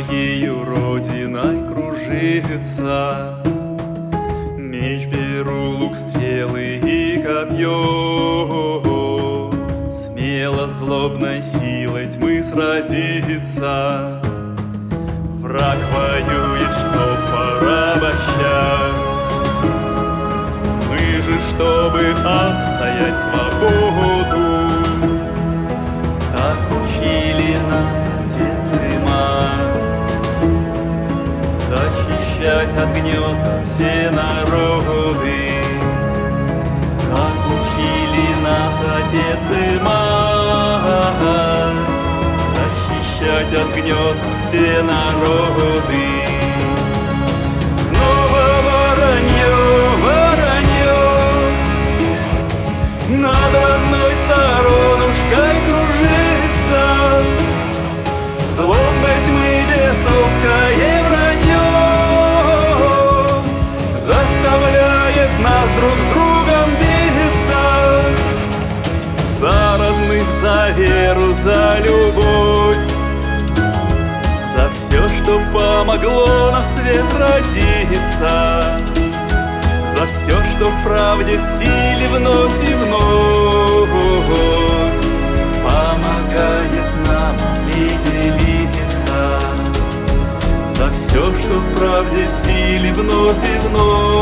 Моею родиной кружится. Меч беру, лук, стрелы и копье. Смело злобной силой тьмы сразиться Враг воюет, чтоб порабощать Мы же, чтобы отстоять свободу Защищать от гнета все народы. Как учили нас отец и мать Защищать от гнета все народы помогло на свет родиться. За все, что в правде, в силе вновь и вновь Помогает нам определиться. За все, что в правде, в силе вновь и вновь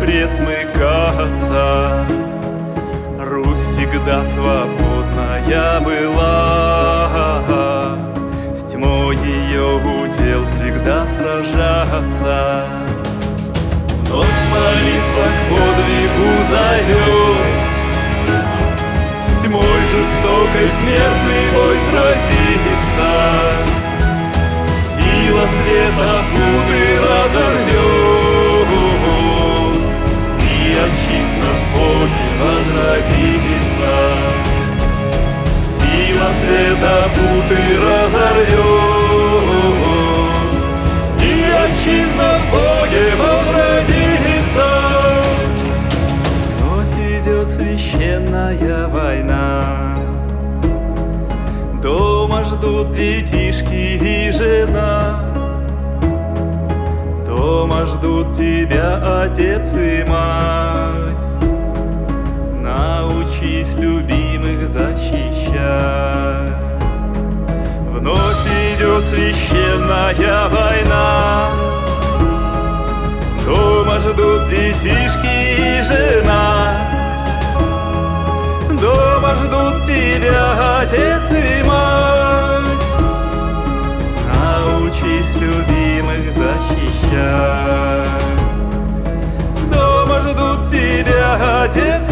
пресмыкаться. Русь всегда свободная была. С тьмой ее удел всегда сражаться. Вновь молитва к подвигу зовет. С тьмой жестокой смертный бой священная война. Дома ждут детишки и жена. Дома ждут тебя отец и мать. Научись любимых защищать. Вновь идет священная война. Дома ждут детишки и жена дома ждут тебя отец и мать. Научись любимых защищать. Дома ждут тебя отец